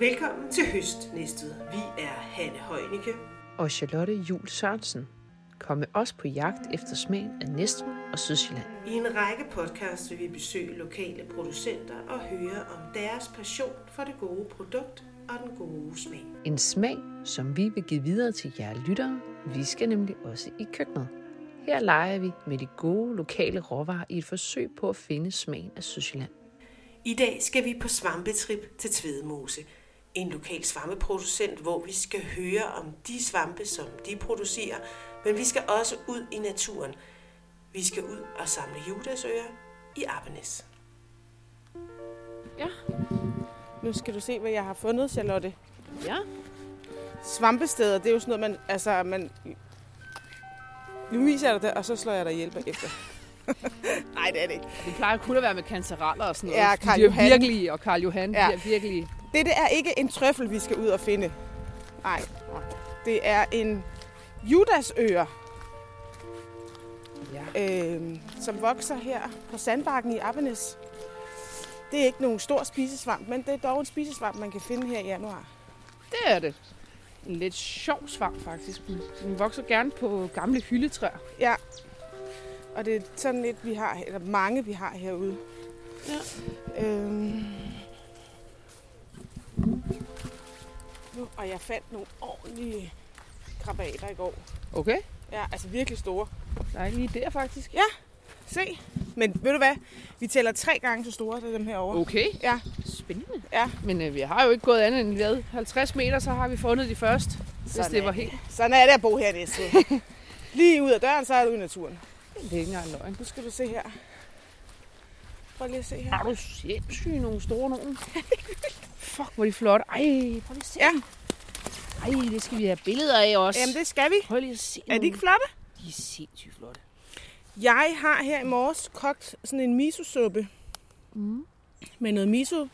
Velkommen til Høstnæstet. Vi er Hanne Højnicke. og Charlotte Jul Sørensen. Kom med os på jagt efter smagen af Næstved og Sydsjælland. I en række podcasts vil vi besøge lokale producenter og høre om deres passion for det gode produkt og den gode smag. En smag, som vi vil give videre til jer lyttere. Vi skal nemlig også i køkkenet. Her leger vi med de gode lokale råvarer i et forsøg på at finde smagen af Sydsjælland. I dag skal vi på svampetrip til Tvedemose. En lokal svampeproducent, hvor vi skal høre om de svampe, som de producerer, men vi skal også ud i naturen. Vi skal ud og samle judasøer i Appenes. Ja. Nu skal du se, hvad jeg har fundet, Charlotte. Ja. Svampesteder, det er jo sådan noget, man... Altså, man... Nu viser jeg dig det, og så slår jeg dig hjælp efter. Nej, det er det ikke. Det plejer kun at være med kanceraller og sådan noget. Ja, Karl de er Johan. virkelig, og Karl Johan, Ja. de er virkelig... Dette er ikke en trøffel, vi skal ud og finde. Nej. Det er en judasøer, Ja. øh, som vokser her på sandbakken i Appenes. Det er ikke nogen stor spisesvamp, men det er dog en spisesvamp, man kan finde her i januar. Det er det. En lidt sjov svamp, faktisk. Den- vokser gerne på gamle hyldetræer. Ja. Og det er sådan lidt, vi har, eller mange vi har herude. Ja. Øhm. Nu, og jeg fandt nogle ordentlige krabater i går. Okay. Ja, altså virkelig store. Der er lige der, faktisk. Se. Men ved du hvad? Vi tæller tre gange så store, det er dem herovre. Okay. Ja. Spændende. Ja. Men øh, vi har jo ikke gået andet end hvad, 50 meter, så har vi fundet de første. Hvis Sådan det er var det. helt... Sådan er det at bo her næste. Lige ud af døren, så er du i naturen. Det er ikke engang løgn. Nu skal du se her. Prøv lige at se her. Har du sindssygt nogle store nogen? Fuck, hvor er de flotte. Ej, prøv lige at se. Ja. Ej, det skal vi have billeder af også. Jamen, det skal vi. Prøv lige at se Er de ikke flotte? De er sindssygt flotte. Jeg har her i morges kogt sådan en miso-suppe. Mm. med noget miso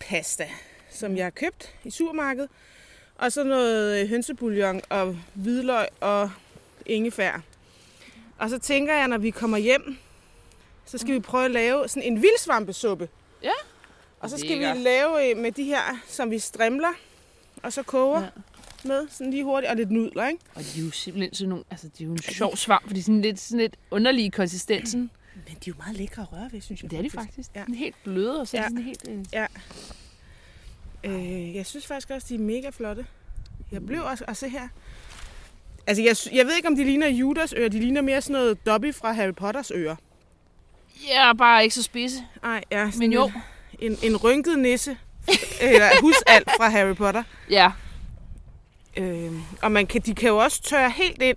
pasta, som jeg har købt i supermarkedet. Og så noget øh, hønsebouillon og hvidløg og ingefær. Og så tænker jeg, når vi kommer hjem, så skal vi prøve at lave sådan en vildsvampesuppe. Ja. Og så skal Lækkert. vi lave øh, med de her, som vi strimler, og så koger ja. Ja. med, sådan lige hurtigt, og lidt nudler, ikke? Og de er jo simpelthen sådan nogle, altså de er jo en sjov svamp, fordi de er sådan lidt, sådan lidt underlige i konsistensen. Men de er jo meget lækre at røre ved, synes jeg. Det er de faktisk. Ja. Ja. Den er helt bløde, og så Ja. ja. sådan helt... Øh... Øh, jeg synes faktisk også, de er mega flotte. Jeg blev også... Og se her. Altså, jeg, jeg ved ikke, om de ligner Judas ører. De ligner mere sådan noget Dobby fra Harry Potters ører. Ja, bare ikke så spidse. Ej, ja. Men jo, En, en rynket nisse. eller husalt fra Harry Potter. ja. Øh, og man kan, de kan jo også tørre helt ind.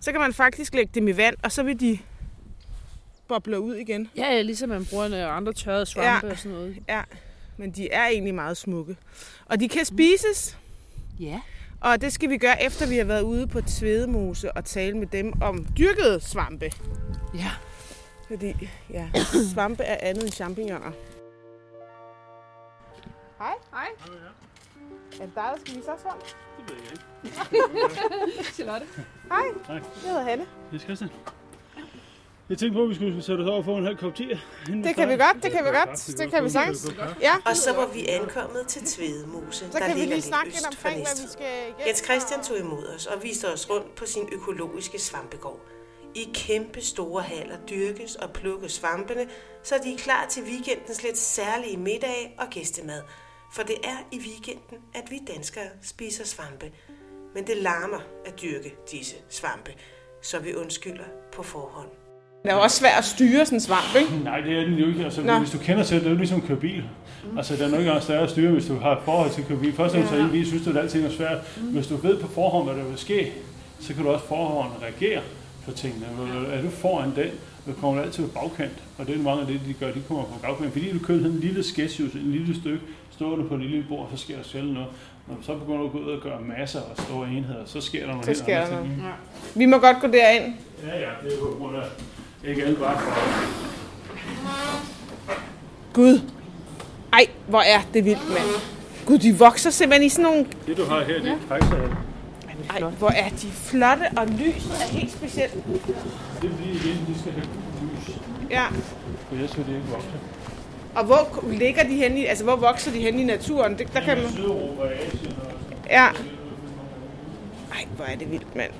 Så kan man faktisk lægge dem i vand, og så vil de boble ud igen. Ja, ja, ligesom man bruger øh, andre tørrede svampe Ja. og sådan noget. Ja, men de er egentlig meget smukke. Og de kan spises. Ja. Og det skal vi gøre, efter vi har været ude på Tvedemose og tale med dem om dyrkede svampe. Ja. Fordi, ja, svampe er andet end champignoner. Hej. Hej. Er det dig, der skal vise os svamp? Charlotte. Hej. Hej. Jeg hedder Hanne. Det er Christian. Jeg tænkte på, at vi skulle sætte os over og få en halv kop te. Det kan vi godt, det kan vi godt. Det kan vi sagtens. Ja, Og så var vi ankommet til Tvedemose, så der kan vi lige lidt snakke øst lidt for omkring, hvad vi Næstved. skal. Jens Christian tog imod os og viste os rundt på sin økologiske svampegård. I kæmpe store haller dyrkes og plukkes svampene, så de er klar til weekendens lidt særlige middag og gæstemad. For det er i weekenden, at vi danskere spiser svampe. Men det larmer at dyrke disse svampe, så vi undskylder på forhånd. Det er jo også svært at styre sådan en svamp, ikke? Nej, det er den jo ikke. Altså, Nå. hvis du kender til det, det er jo ligesom at køre bil. Altså, der er nok engang større at styre, hvis du har et forhold til at køre bil. Først og fremmest Ja. synes du, at alting er svært. Hvis du ved på forhånd, hvad der vil ske, så kan du også forhånd reagere på tingene. Er du foran den, så kommer du altid på bagkant. Og det er mange af det, de gør, de kommer på bagkant. Fordi du kører sådan en lille sketchhus, en lille stykke, stående på et lille bord, så sker der sjældent noget. Når du så begynder du at gå ud og gøre masser af store enheder, så sker der noget Så sker der ting. Vi må godt gå derind. Ja, ja, det er på grund af ikke alle bare for Gud. Ej, hvor er det vildt, mand. Gud, de vokser simpelthen i sådan nogle... Det du har her, det er kejser. Ej, hvor er de flotte, og lyset er helt specielt. Det er fordi igen, de skal have lys. Ja, For ellers vil det ikke vokse. Og hvor ligger de henne i, altså hvor vokser de henne i naturen? Det, der kan man... Sydeuropa og Asien og Ja. Ej, hvor er det vildt, mand.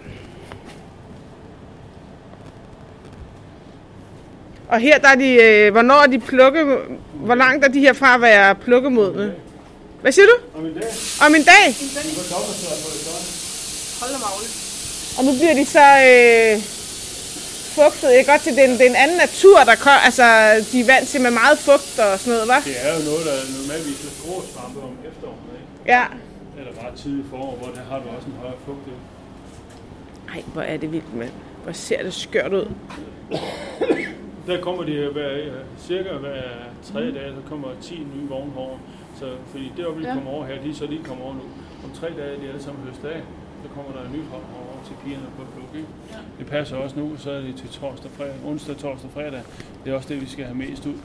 Og her der er de, øh, hvornår er de plukke, hvor langt er de her fra at være plukkemodne? Hvad siger du? Om en dag, Om en dag? et døgn. Hold da magle. Og nu bliver de så øh, fugtet. Jeg kan godt til, det er en, det er en anden natur, der kom, altså de er vant til med meget fugt og sådan noget, hva'? Det er jo noget, der normalvis er grå svampe om efteråret, ikke? Ja. Eller bare tidlig forår, hvor der har du også en højere fugt. ikke? Ej, hvor er det vildt, mand. Hvor ser det skørt ud. Der kommer de hver, cirka hver tredje dag, så kommer 10 nye vognhår. Så, fordi det vi Ja. kommer over her, de er så lige kommet over nu. Om tre dage er de alle sammen høstet af. Så kommer der et nyt hold over til pigerne på pluk. Ikke? Ja. Det passer også nu, så er det til torsdag, fredag, onsdag, torsdag, fredag. Det er også det, vi skal have mest ud.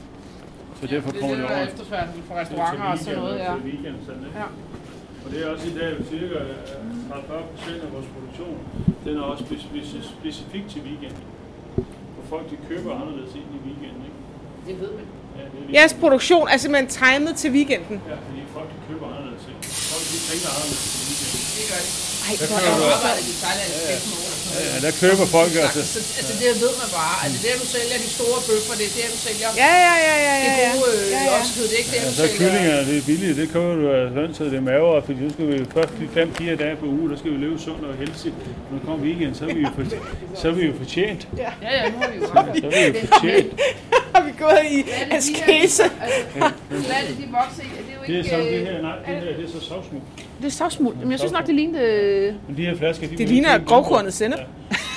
Så derfor det er kommer det, det der over. er efterspørgsel fra restauranter og sådan noget, ja. Til weekend, sådan, ikke? Ja. Og det er også i dag cirka øh, 40 procent af vores produktion. Den er også speci- speci- specifik til weekend. For folk de køber anderledes ind i weekenden. Ikke? Det ved man. Ja, det er Jeres produktion er simpelthen timet til weekenden. Ja, fordi folk de køber anderledes ind. Folk de tænker anderledes til weekenden. Det gør det. Ej, Der hvor køber er du det. arbejdet i Thailand i 15 år. eller sådan noget. Ja, der køber folk altså. Altså, altså det ved man bare. Altså, det er der, du sælger de store bøffer, det er der, du sælger Ja, ja, ja, ja, det gode øh, ja, ja. oksekød. Det er ikke der, Ja, du så er sælger... kyllinger, det er billigt. Det køber du af hønset, det er maver, fordi nu skal vi først de fem, fire dage på uge, der skal vi leve sundt og heldigt. Når kommer weekend, så er vi jo, for, så er vi jo fortjent. Ja, ja, nu har vi jo Så er vi jo fortjent. Vi gået i de askese? Altså, er det, de vokser i? Det er jo Det er ikke... så det øh, her, nej, det her, det er så sovsmuld. Det er savsmuld. Men jeg synes nok, det lignede... øh, Men de her flasker, de Det ligner grovkornet sennep. Ja.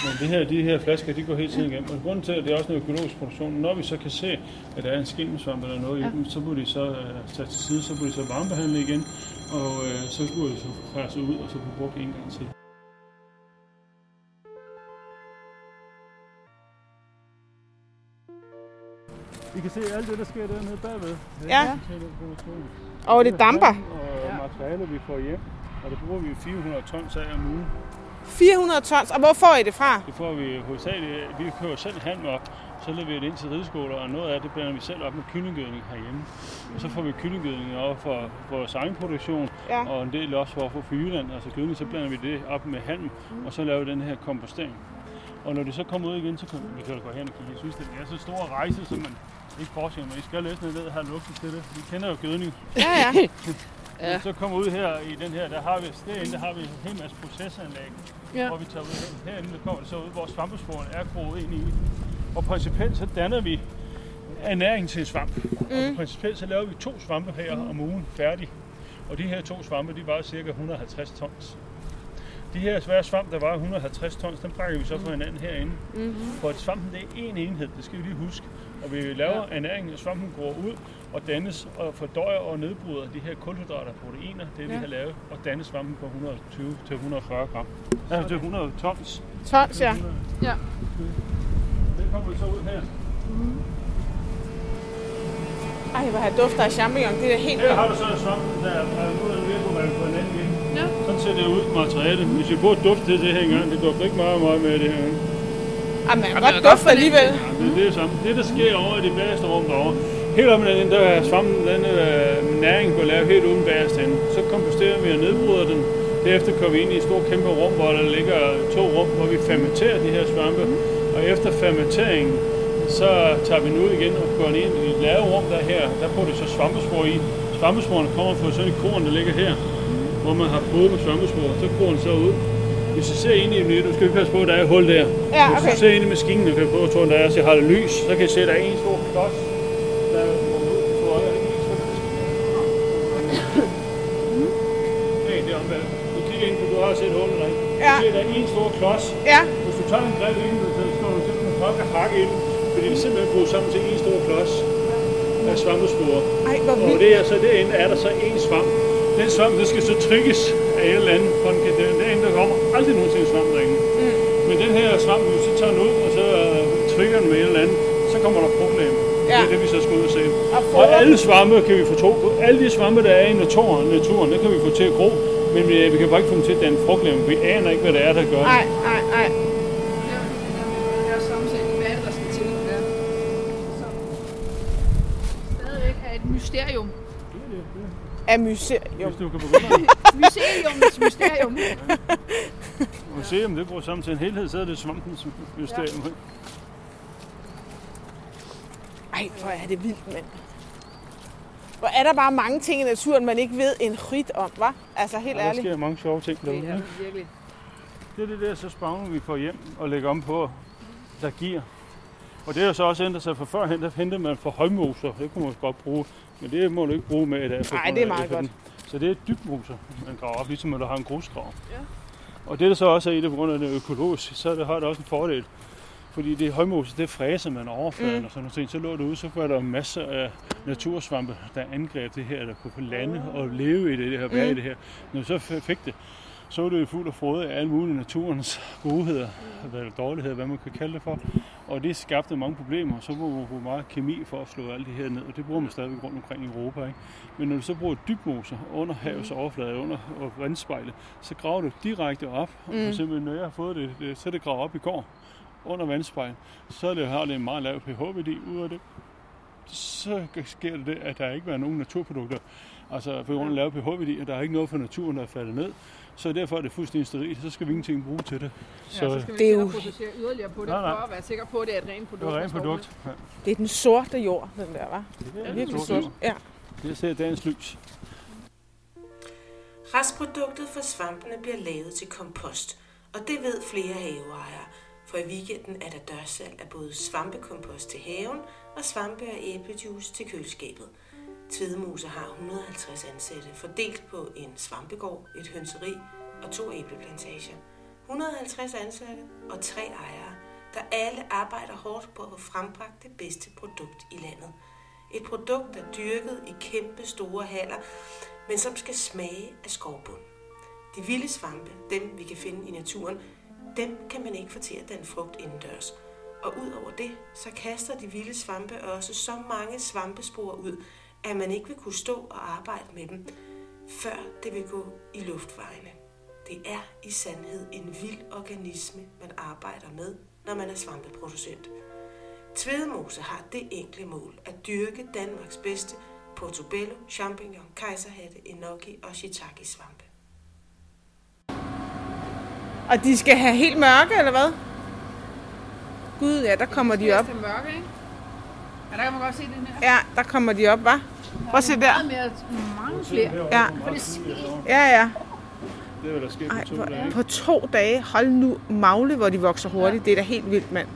Men det her, de her flasker, de går helt tiden igennem. Og grunden til, at det er også en økologisk produktion, når vi så kan se, at der er en skimmelsvamp eller noget ja. i dem, så må de så uh, tage til side, så må de så varmebehandle igen, og uh, så bliver de så presset ud, og så bliver brugt en gang til. I kan se alt det, der sker dernede bagved. Ja. produktion. Og det damper. Og materialer, vi får hjem, og det bruger vi 400 tons af om ugen. 400 tons. Og hvor får I det fra? Det får vi hovedsageligt. Vi køber selv halm op, så leverer det ind til rideskoler, og noget af det blander vi selv op med kyllinggødning herhjemme. Og så får vi kyllinggødning op for, vores egen produktion, Ja. og en del også for, for, for Jylland, altså gødning, så blander vi det op med halm, og så laver vi den her kompostering. Og når det så kommer ud igen, så kan vi kan gå hen og kigge. Jeg synes, det er så stor rejse, som man ikke forestiller mig. I skal læse ned have luftet til det. Vi kender jo gødning. Ja, ja. Ja. Så kommer ud her i den her, der har vi, derinde, der har vi en hel masse procesanlæg, Ja. hvor vi tager ud her. Herinde der kommer det så ud, hvor svampesporene er groet ind i. Og principielt så danner vi ernæring til svamp. Mm. Og principielt så laver vi to svampe her om ugen færdig. Og de her to svampe, de vejer cirka 150 tons. De her svære svamp, der var 150 tons, dem brækker vi så fra hinanden herinde. Mm-hmm. For at svampen det er én enhed, det skal vi lige huske. Og vi laver ja. ernæringen, og svampen går ud og dannes og fordøjer og nedbryder de her kulhydrater og proteiner, det vi Ja. har lavet, og danne svampen på 120 til 140 gram. Ja, til 100 tons. Tons, ja. Ja. Det kommer så ud her. Ej, hvor har dufter af champignon. Det er helt Her har du så en svamp, der er nu er den ved på, vi den anden. Ser det ud materiale. Hvis vi bruger duft til det her engang, det går ikke meget, meget med det her. Man kan Jamen, godt jeg kan godt dufte alligevel. Ja, det er det samme. Det, der sker over i det bagerste rum derovre, helt om den, der er svampen, den øh, næring går lavet helt uden bagerst hen. Så komposterer vi og nedbryder den. Derefter kommer vi ind i et stort kæmpe rum, hvor der ligger to rum, hvor vi fermenterer de her svampe. Og efter fermenteringen, så tager vi den ud igen og går ind i et laverum, der er her. Der får det så svampespor i. Svampesporene kommer fra sådan et korn, der ligger her, hvor man har prøvet med svampespor. Så går den så ud. Hvis I ser ind i nu skal vi passe på, at der er et hul der. Ja, Hvis okay. du ser ind i maskinen, og kan prøve at tro, at der er, så har det lys, så kan I se, at der er en stor klods, der er på omvendt. Du kigger ind, for du har set hullet der. Ja. Du ser, der er en stor klods. Ja. Hvis du tager en grill ind, så står du simpelthen pakke hakke ind, fordi det er simpelthen brugt sammen til en stor klods af svampespore. Ej, hvor Og vildt. det er så derinde er der så en svamp. Den svamp, der skal så trigges af et eller andet, for den kan, den- der kommer aldrig nogensinde svamp derinde. Mm. Men den her svamp, hvis vi så tager den ud, og så uh, trigger den med et eller andet, så kommer der problem. Ja. Det er det, vi så skal ud og se. Og Og alle svampe kan vi få tro på. Alle de svampe, der er i naturen, naturen det kan vi få til at gro. Men vi, vi kan bare ikke få dem til at danne frugtlemmer. Vi aner ikke, hvad det er, der gør det. Nej, nej, nej. Det er sammensætning. Hvad er det, der skal til? Ja. Så. Stadigvæk er mysterium. Af museum. Hvis du kan begynde Mysteriums mysterium. at museum, det går sammen til en helhed, så er det svampens mysterium. Ja. Ej, hvor er det vildt, mand. Hvor er der bare mange ting i naturen, man ikke ved en rit om, hva'? Altså, helt der ærligt. sker mange sjove ting Det derude. er ikke? virkelig. Det er det der så spavne, vi får hjem og lægger om på, der giver. Og det er så også ændret sig, for førhen der hentede man for højmoser. Det kunne man godt bruge, men det må du ikke bruge med i dag. Nej, det er meget FN. Så det er dybmoser, man graver op, ligesom når du har en grusgrav. Ja. Og det der så også er i det, på grund af det økologiske, så det, har det også en fordel. Fordi det højmose, det fræser man overfladen mm. og sådan noget. ting. Så lå det ude, så var der masser af natursvampe, der angreb det her, der kunne lande og leve i det, det her, være i det her. Når så fik det, så var det jo fuld af frode af alle mulige naturens godheder, eller dårligheder, hvad man kan kalde det for. Og det skabte mange problemer, så må man bruge meget kemi for at slå alt det her ned, og det bruger man stadigvæk rundt omkring i Europa. Ikke? Men når du så bruger dybmoser under havets overflade, under og vandspejlet, så graver du direkte op. Og for eksempel, når jeg har fået det, det så er det gravet op i går, under vandspejlet, så er det, har det en meget lav pH-værdi ud af det. Så sker det, det, at der ikke er nogen naturprodukter, altså på grund af lav pH-værdi, og der er ikke noget for naturen, der er faldet ned. Så derfor er det fuldstændig sterilt, så skal vi ingenting bruge til det. Så, Ja, så skal vi Det er det jo- producere yderligere på det, Nej, nej. for at være sikker på, at det er et rent produkt. det var rent fra skovene. produkt. Ja. Det er den sorte jord, den der, var. Det er Virkelig sort. Ja. Det ser dagens lys. Restproduktet fra svampene bliver lavet til kompost, og det ved flere haveejere. For i weekenden er der dørsalg af både svampekompost til haven og svampe- og æblejuice til køleskabet. Tvedemose har 150 ansatte, fordelt på en svampegård, et hønseri og to æbleplantager. 150 ansatte og tre ejere, der alle arbejder hårdt på at få frembragt det bedste produkt i landet. Et produkt, der er dyrket i kæmpe store haller, men som skal smage af skovbund. De vilde svampe, dem vi kan finde i naturen, dem kan man ikke få til at danne frugt indendørs. Og ud over det, så kaster de vilde svampe også så mange svampespor ud, at man ikke vil kunne stå og arbejde med dem, før det vil gå i luftvejene. Det er i sandhed en vild organisme, man arbejder med, når man er svampeproducent. Tvedemose har det enkle mål at dyrke Danmarks bedste portobello, champignon, kejserhatte, enoki og shiitake svampe. Og de skal have helt mørke, eller hvad? Gud, ja, der kommer de op. Det er mørke, ikke? Ja, der kan man godt se den her. Ja, der kommer de op, hva'? Prøv at se der. Mere, mange flere. Ja. For det sviger. Ja, ja. Det er hvad der sker Ej, på to hvor, dage. på to dage. Hold nu magle, hvor de vokser hurtigt. Det er da helt vildt, mand.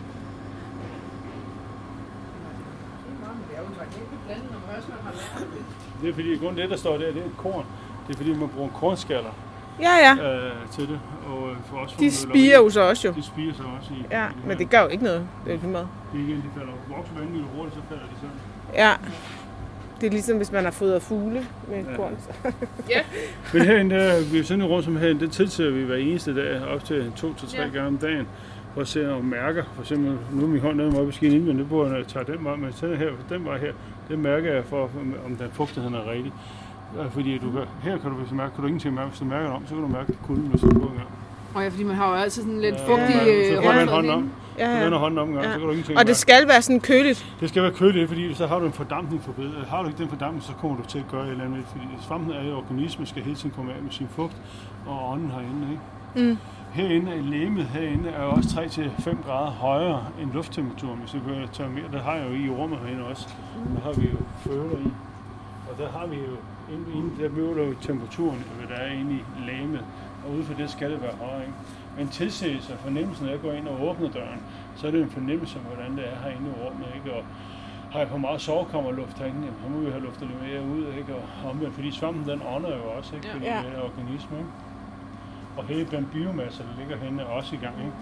Det er fordi, grund det, der står der, det er et korn. Det er fordi, man bruger kornskaller Ja, ja. øh, til det. Og øh, for os De spiger jo så også jo. De spiger så også i. Ja, i men det gør jo ikke noget. Det er jo lige meget. De igen, de falder vokser vanvittigt hurtigt, så falder de sådan. Ja. Det er ligesom, hvis man har fodret fugle med Ja. korn. Men herinde, der, vi er sådan rundt som herinde, det tilser vi hver eneste dag, op til to til tre Ja. gange om dagen. For at se om mærker, for eksempel, nu er min hånd nede op i skinen, men det burde jeg tager den vej, men sådan her, den vej her, det mærker jeg for, om den fugtigheden er rigtig. Ja, Fordi du kan, her kan du, hvis du mærker, kan du ingenting mærke, hvis du mærker den om, så kan du mærke kulden, hvis du er på en gang. Og ja, fordi man har jo altid sådan lidt Ja, fugtig så øh, får man håndfred hånden om. Du Ja, ja. hånden om en gang, Ja. så kan du ingenting Og det mærke. skal være sådan køligt. Det skal være køligt, fordi så har du en fordampning på bedet. Har du ikke den fordampning, så kommer du til at gøre et eller andet. Fordi svampen er jo organisme, skal hele tiden komme af med sin fugt og ånden herinde. Ikke? Mm. Herinde er lemet herinde er jo også 3-5 grader højere end lufttemperaturen. Hvis at tage mere, der har jeg jo i rummet herinde også. Der har vi jo føler i. Og der har vi jo, inde, inde der måler jo temperaturen, hvad der er inde i lægemet. Og ude for det skal det være højere. Ikke? Men tilsættelse og fornemmelsen, når jeg går ind og åbner døren, så er det en fornemmelse af, hvordan det er herinde i rummet. Ikke? Og har jeg for meget sovekammerluft herinde, jamen, så må vi have luftet lidt mere ud, ikke? Og omvendt, fordi svampen, den ånder jo også, ikke? Ja. Er organisme, ikke? Og hele den biomasse, der ligger henne, er også i gang, ikke?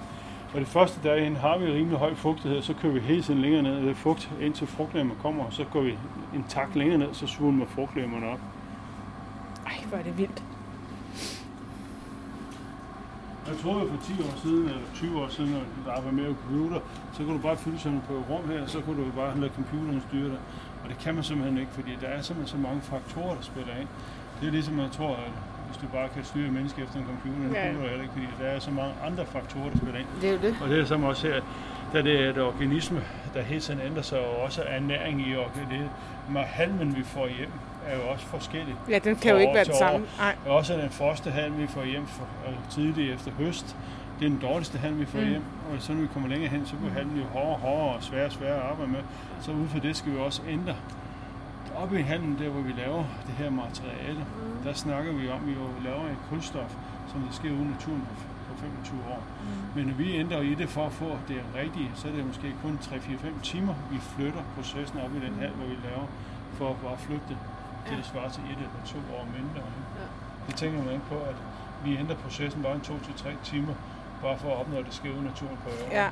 Og det første herinde har vi rimelig høj fugtighed, så kører vi hele tiden længere ned i fugt, indtil frugtlemmer kommer, og så går vi en takt længere ned, så svulmer frugtlemmerne op. Ej, hvor er det vildt. Jeg troede for 10 år siden, eller 20 år siden, når der var mere computer, så kunne du bare fylde sådan på rum her, så kunne du bare lade computeren styre dig. Og det kan man simpelthen ikke, fordi der er simpelthen så mange faktorer, der spiller ind. Det er ligesom, jeg tror, at hvis du bare kan styre et menneske efter en computer, det Ja. kunne du heller ikke, fordi der er så mange andre faktorer, der spiller ind. Det er jo det. Og det er som også her, da det er et organisme, der hele tiden ændrer sig, og også ernæring i organismet. Men halmen, vi får hjem, er jo også forskellig. Ja, den kan jo ikke være den samme. Nej. Og også den første halm, vi får hjem for, tidligt efter høst, det er den dårligste halm, vi får Mm. mm. hjem. Og så når vi kommer længere hen, så bliver halmen jo hårdere og hårdere og sværere og sværere at arbejde med. Så ud for det skal vi også ændre. Oppe i halmen, der hvor vi laver det her materiale, mm. der snakker vi om, at vi jo laver et kulstof, som der sker i naturen på, på 25 år. Mm. Men når vi ændrer i det for at få det rigtige, så er det måske kun 3-4-5 timer, vi flytter processen op i den hal, hvor vi laver, for at bare flytte det til det svarer til et eller to år mindre. Ja. Det tænker man ikke på, at vi ændrer processen bare en 2-3 timer, bare for at opnå, at det i naturen på år. Ja.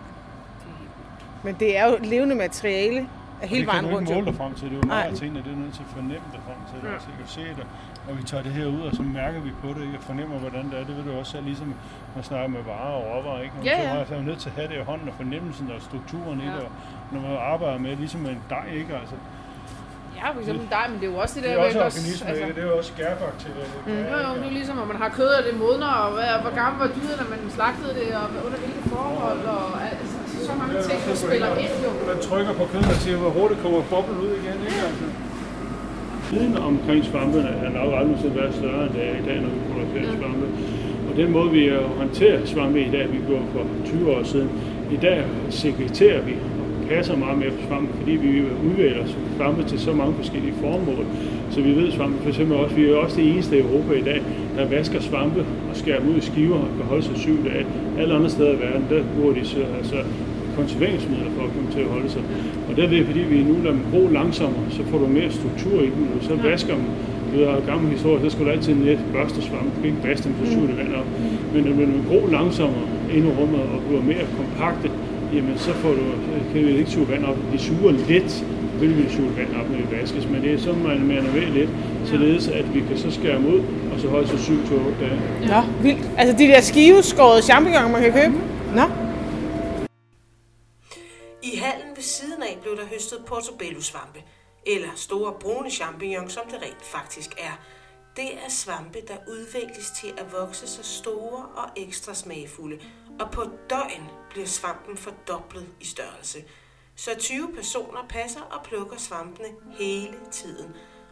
Men det er jo levende materiale hele det kan vejen du rundt. ikke måle frem til. Det er jo meget af tingene, det er nødt til at fornemme dig frem til. Det. Altså, jeg kan se det, og vi tager det her ud, og så mærker vi på det, ikke? og fornemmer, hvordan det er. Det ved du også selv, ligesom man snakker med varer og råvarer. Ikke? Ja, Så ja. er man nødt til at have det i hånden, og fornemmelsen og strukturen i Ja. det. Og når man arbejder med, ligesom med en dej, ikke? Altså, Ja, for eksempel dig, men det er jo også det det der... er også med, organisme, altså, ikke? det er jo også skærbakterier. Mm. Jo, jo, det er ligesom, at man har kød, og det modner, og hvad, hvor gammel var dyret, når man slagtede det, og under hvilke forhold, og altså, så mange ting, der spiller ind jo. Man trykker på kødet og siger, hvor hurtigt kommer boblen ud igen. Ikke? Altså. Viden omkring svampene er nok aldrig til været større end det er i dag, når vi producerer svampe. Og den måde, vi håndterer svampe i dag, vi gjorde for 20 år siden, i dag sekreterer vi og passer meget mere på svampe, fordi vi udvælger svampe til så mange forskellige formål. Så vi ved svampe for eksempel også, vi er også det eneste i Europa i dag, der vasker svampe og skærer dem ud i skiver og kan holde sig syv dage. Alle andre steder i verden, der bruger de så, altså konserveringsmidler for at komme til at holde sig. Og det er det, fordi vi nu lader dem gro langsommere, så får du mere struktur i dem, og så vasker dem. Du ved, gammel historie, så skulle du altid ned børste svampe, du kan ikke vaske dem, så suger det vand op. Men når de gro langsommere ind i rummet og bliver mere kompakte, jamen så får du, kan vi ikke suge vand op. De suger lidt, op, når de vaskes, men det er så man maner ved lidt, således at vi kan så skære dem ud, og så holde sig 7 til 8 dage. Nå, vildt. Altså de der skiveskårede champignoner, man kan købe. Nå. I hallen ved siden af blev der høstet portobello-svampe, eller store brune champignon, som det rent faktisk er. Det er svampe, der udvikles til at vokse så store og ekstra smagfulde, og på døgn bliver svampen fordoblet i størrelse. Så 20 personer passer og plukker svampene hele tiden,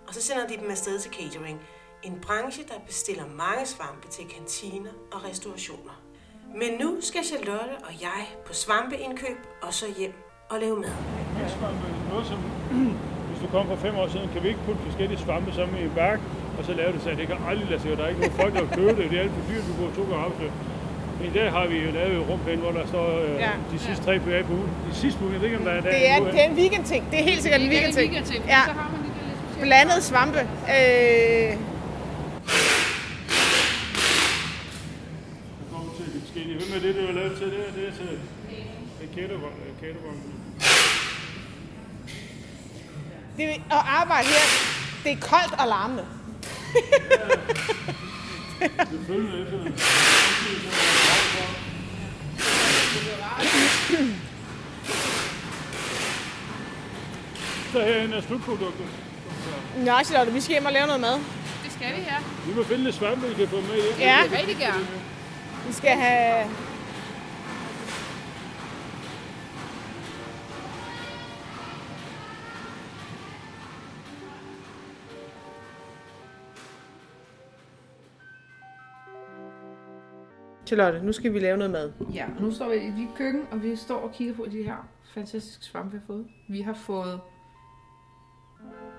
og så sender de dem afsted til catering. En branche, der bestiller mange svampe til kantiner og restaurationer. Men nu skal Charlotte og jeg på svampeindkøb og så hjem og lave mad. Noget som, hvis du kom for fem år siden, kan vi ikke putte forskellige svampe sammen i en bakke, og så lave det så det kan aldrig lade sig gøre. Der er ikke nogen folk, der vil købe det. Det er alt for dyrt, vi bruger to gange opsøg. Men i dag har vi jo lavet et rum herinde, hvor der står øh, Ja. ja. de sidste tre på på ugen. De sidste uge, jeg ved ikke, om der er der Det er, det er en weekendting. Det er helt sikkert en Det er en weekendting. weekendting, Ja. så har man det der lidt. Blandet svampe. Øh, Der. Hvem er det, du har lavet til det? Det er til Kættervognen. det, at arbejde her, det er koldt og larmende. Selvfølgelig efter. Så herinde er slutproduktet. Nå, Charlotte, vi skal hjem og lave noget mad. Det skal vi her. Vi må finde lidt svampe, vi kan få med hjem. Ja, Det vil rigtig gerne. vi skal have... Charlotte, nu skal vi lave noget mad. Ja, og nu står vi i dit køkken, og vi står og kigger på de her fantastiske svampe, vi har fået. Vi har fået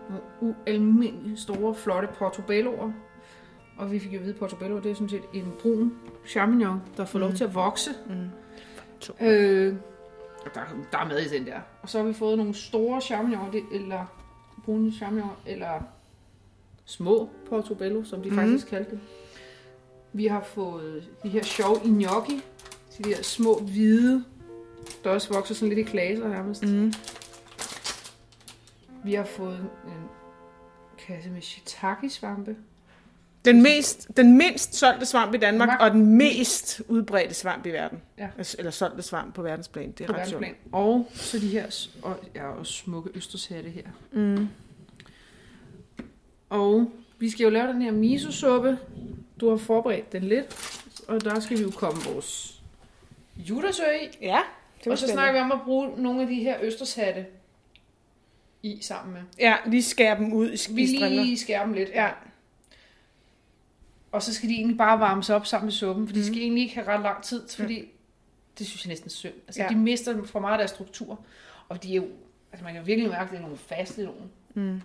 nogle ualmindeligt store, flotte portobelloer. Og vi fik jo at vide, at portobello det er sådan set en brun champignon, der får lov til at vokse. Mm. Øh, der, der er mad i den der. Og så har vi fået nogle store champignoner, det- eller brune champignoner, eller små portobello, som de mm. faktisk kaldte det. Vi har fået de her sjove gnocchi, de der små hvide, der også vokser sådan lidt i klaser nærmest. Mm. Vi har fået en kasse med shiitake-svampe. Den, mest, den mindst solgte svamp i Danmark, Danmark. og den mest udbredte svamp i verden. Ja. Altså, Eller solgte svamp på verdensplan. Det er på ret sjovt. Og så de her og, ja, og smukke østershatte her. Mm. Og vi skal jo lave den her miso-suppe. Du har forberedt den lidt, og der skal vi jo komme vores juttersø i. Ja. Det Og så snakker vi om at bruge nogle af de her østershatte i sammen med. Ja, lige skære dem ud i Vi lige skærer dem lidt. Ja, Og så skal de egentlig bare varmes op sammen med suppen, for de skal egentlig ikke have ret lang tid, fordi det synes jeg næsten er synd. Altså, Ja. de mister for meget af deres struktur, og de er jo, altså man kan virkelig mærke, at det er nogle faste nogle.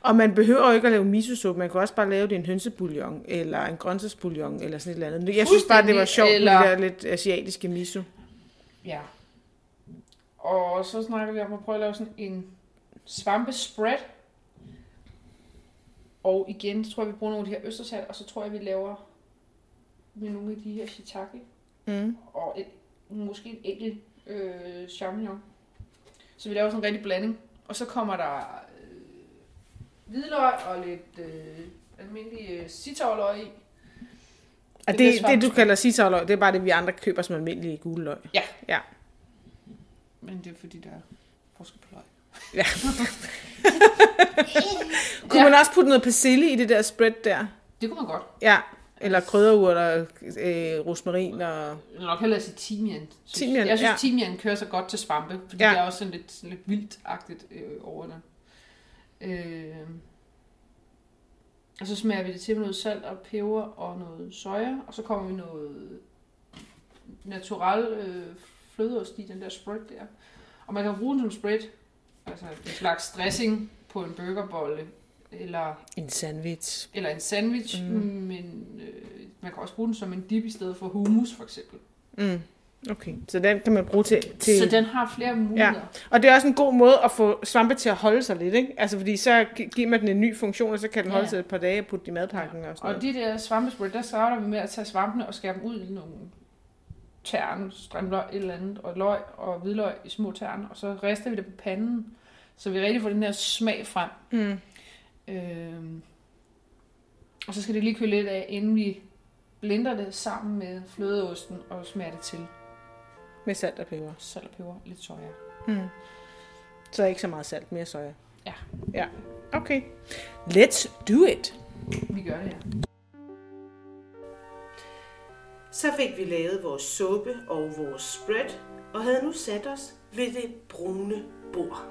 og man behøver jo ikke at lave miso-suppe. Man kan også bare lave det i en hønsebouillon, eller en grøntsagsbouillon, eller sådan et eller andet. Jeg synes bare, det var sjovt Eller- med det der lidt asiatiske miso. Ja. Og så snakker vi om at prøve at lave sådan en svampespread. Og igen, så tror jeg, vi bruger nogle af de her østersat, og så tror jeg, vi laver med nogle af de her shiitake. Mm. Og et, måske en enkelt øh, champignon. Så vi laver sådan en rigtig blanding. Og så kommer der hvidløg og lidt øh, almindelig øh, i. Og Det det, det, du kalder sisavløg, det er bare det, vi andre køber som almindelige gule løg. Ja. Ja. Men det er fordi, der er forskel på løg. ja. Kunne man også putte noget persille i det der spread der? Det kunne man godt. Ja. Eller krydderurter, øh, rosmarin og... Jeg vil nok hellere sige timian. Synes- Timian, jeg synes, ja. ja. timian kører så godt til svampe, fordi Ja. ja. det er også sådan lidt, sådan lidt vildt-agtigt øh, over det. Øh, og så smager vi det til med noget salt og peber og noget soja, og så kommer vi noget natural øh, flødeost i den der spread der. Og man kan bruge den som spread, altså en slags dressing på en burgerbolle, eller En sandwich. eller en sandwich, Mm. men øh, man kan også bruge den som en dip i stedet for hummus, for eksempel. Mm. Okay, så den kan man bruge til... til... Så den har flere muligheder. Ja. Og det er også en god måde at få svampe til at holde sig lidt, ikke? Altså, fordi så gi- giver man den en ny funktion, og så kan den holde Ja. sig et par dage og putte i madpakken og sådan Og noget. de der svampesprød, der starter vi med at tage svampene og skære dem ud i nogle tern, strimler, et eller andet, og løg og hvidløg i små tern, og så rister vi det på panden, så vi rigtig får den her smag frem. Mm. Øhm, og så skal det lige køle lidt af, inden vi blender det sammen med flødeosten og smager det til. Med salt og peber. Salt og peber, lidt soja. Mm. Så ikke så meget salt, mere soja. Ja. Ja, okay. Let's do it. Vi gør det her. Så fik vi lavet vores suppe og vores spread, og havde nu sat os ved det brune bord.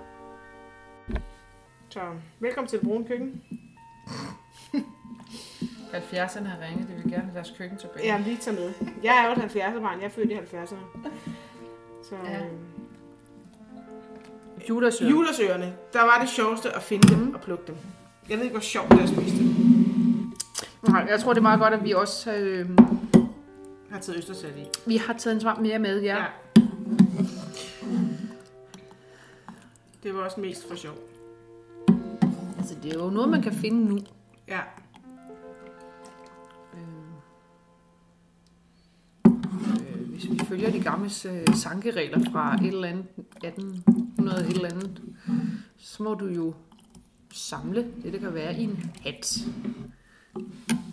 Så velkommen til det brune køkken. 70'erne har ringet, det vil gerne have deres køkken tilbage. Ja, lige tager med. Jeg er jo et 70'er barn. Jeg er født i 70'erne. Så Ja. ja. Judasø. Julersøerne, der var det sjoveste at finde dem og plukke dem. Jeg ved ikke, hvor sjovt det er at spise dem. Nej, jeg tror, det er meget godt, at vi også øh, har taget østersat i. vi har taget en svamp mere med. Ja. ja. Det var også mest for sjov. Altså, det er jo noget, man kan finde nu. Ja. Hvis vi følger de gamle øh, sankeregler fra et eller andet 1800 et eller andet, så må du jo samle det, der kan være i en hat.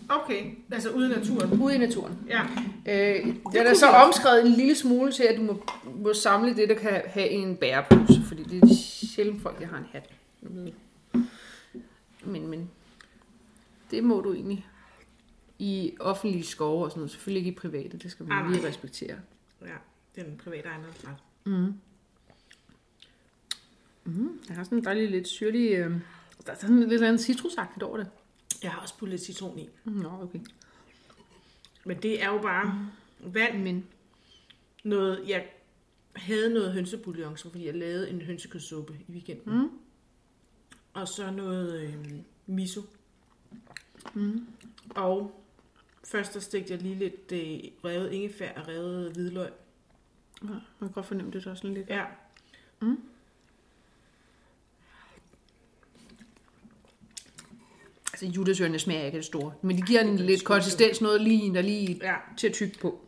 Okay, altså ude i naturen. Ude i naturen. Ja. Øh, den er så omskrevet en lille smule til, at du må, må samle det, der kan have en bærepose, fordi det er sjældent folk, der har en hat. Men, men det må du egentlig i offentlige skove og sådan noget. Selvfølgelig ikke i private, det skal man Ah, lige respektere. Ja, det er en privat ejendomsret. Mm. Mm, jeg har sådan en dejlig lidt syrlig... Øh, der er sådan lidt andet citrusagtigt over det. Jeg har også puttet lidt citron i. Nå, okay. Men det er jo bare vand, Men noget... Jeg havde noget hønsebouillon, så fordi jeg lavede en hønsekødssuppe i weekenden. Mm. Og så noget øh, miso. Mm. Og først der stegte jeg lige lidt øh, revet ingefær og revet hvidløg. ja, man kan godt fornemme det så sådan lidt. Ja. Mm. Altså, judasørene smager ikke af det store. Men de giver en lidt konsistens, noget lige, der lige ja. til at tygge på.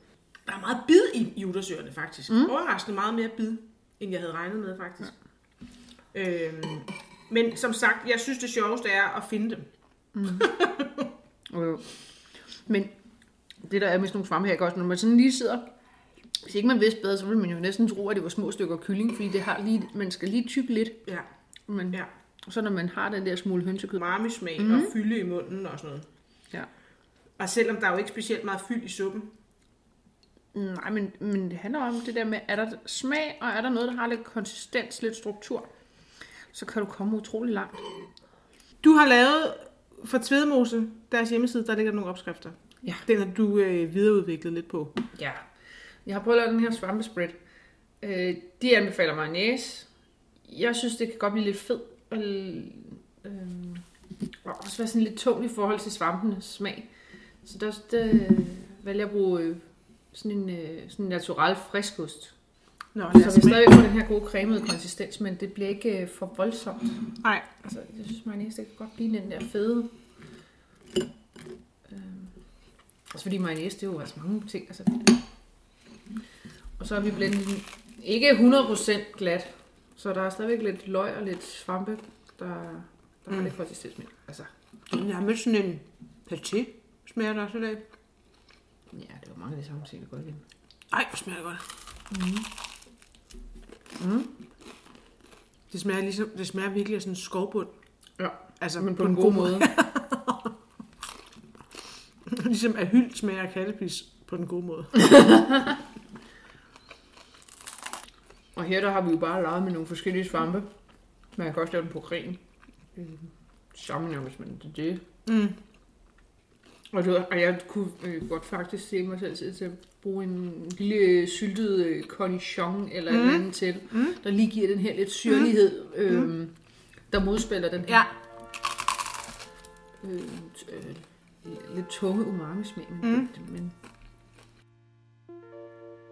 Der er meget bid i julersøerne, faktisk. Mm. Overraskende meget mere bid, end jeg havde regnet med, faktisk. Ja. Øhm, men som sagt, jeg synes, det sjoveste er at finde dem. Øh. Men det der er med sådan nogle svampe her, ikke også, når man sådan lige sidder, hvis ikke man vidste bedre, så ville man jo næsten tro, at det var små stykker kylling, fordi det har lige, man skal lige tygge lidt. Ja. Men, Ja. Og så når man har den der smule hønsekød. Umami-smag mm. og fylde i munden og sådan noget. Ja. Og selvom der er jo ikke specielt meget fyld i suppen, Nej, men, men det handler om det der med, er der smag, og er der noget, der har lidt konsistens, lidt struktur, så kan du komme utrolig langt. Du har lavet for Tvedemose, deres hjemmeside, der ligger nogle opskrifter. Ja. Den har du øh, videreudviklet lidt på. Ja. Jeg har prøvet at lave den her svampespread. Øh, de anbefaler mayonnaise. Jeg synes, det kan godt blive lidt fed. Og, øh, og også være sådan lidt tung i forhold til svampenes smag. Så der, der vælger jeg at bruge øh, sådan en øh, sådan en natural friskost. Nå, Så vi stadigvæk får den her gode cremede konsistens, men det bliver ikke øh, for voldsomt. Nej, Altså, jeg synes, mayonnaise det kan godt blive den der fede. Øhm, også fordi mayonnaise, det er jo altså mange ting. Altså. Og så har vi blendet den ikke 100% glat, så der er stadigvæk lidt løg og lidt svampe, der, der mm. har lidt konsistens med. Altså, jeg har mødt sådan en paté, smager der også i dag. ja, det var mange af de samme ting, der går igen. Ej, hvor smager det godt. Mm. Mm. Det smager, ligesom, det smager virkelig af sådan en skovbund. Ja, Altså men på en god måde. ligesom at hyld smager af kattepis på den gode måde. Og her der har vi jo bare leget med nogle forskellige svampe. Man kan også lave den på gren. Sammen hvis man det. Mm. Og, det var, og jeg kunne øh, godt faktisk se mig selv til, at bruge en lille syltet øh, cornichon eller mm. eller andet til, mm. der lige giver den her lidt syrlighed, øh, mm. der modspiller den her Ja. øh, øh, lidt tunge umami-smag. Men, mm. men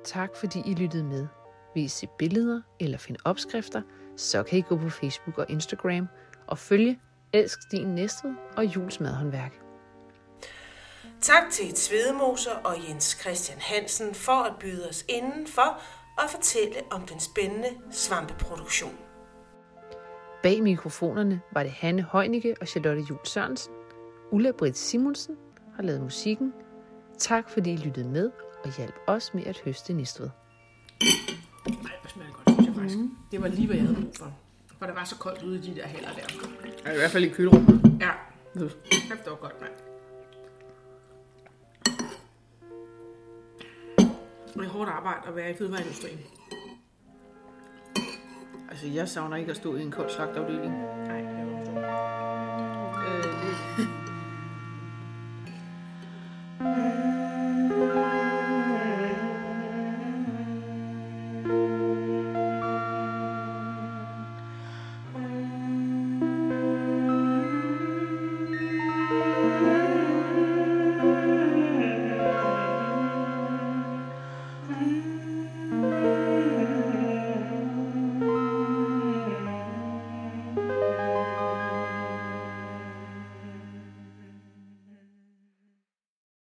Tak fordi I lyttede med. Vil I se billeder eller finde opskrifter, så kan I gå på Facebook og Instagram og følge Elsk din Næstved og Jules Madhåndværk. Tak til Tvedemoser og Jens Christian Hansen for at byde os indenfor og fortælle om den spændende svampeproduktion. Bag mikrofonerne var det Hanne Højnicke og Charlotte Jul Sørensen. Ulla Britt Simonsen har lavet musikken. Tak fordi I lyttede med og hjalp os med at høste Næstved. Ej, hvor smager det godt, synes jeg faktisk. Mm. Det var lige, hvad jeg havde brug for. For det var så koldt ude i de der heller der. er i hvert fald i kølerummet. Ja. Kæft, det var godt, mand. med hårdt arbejde at være i fødevareindustrien. Altså, jeg savner ikke at stå i en kold slagtafdeling. Nej, jeg forstår. Øh, det...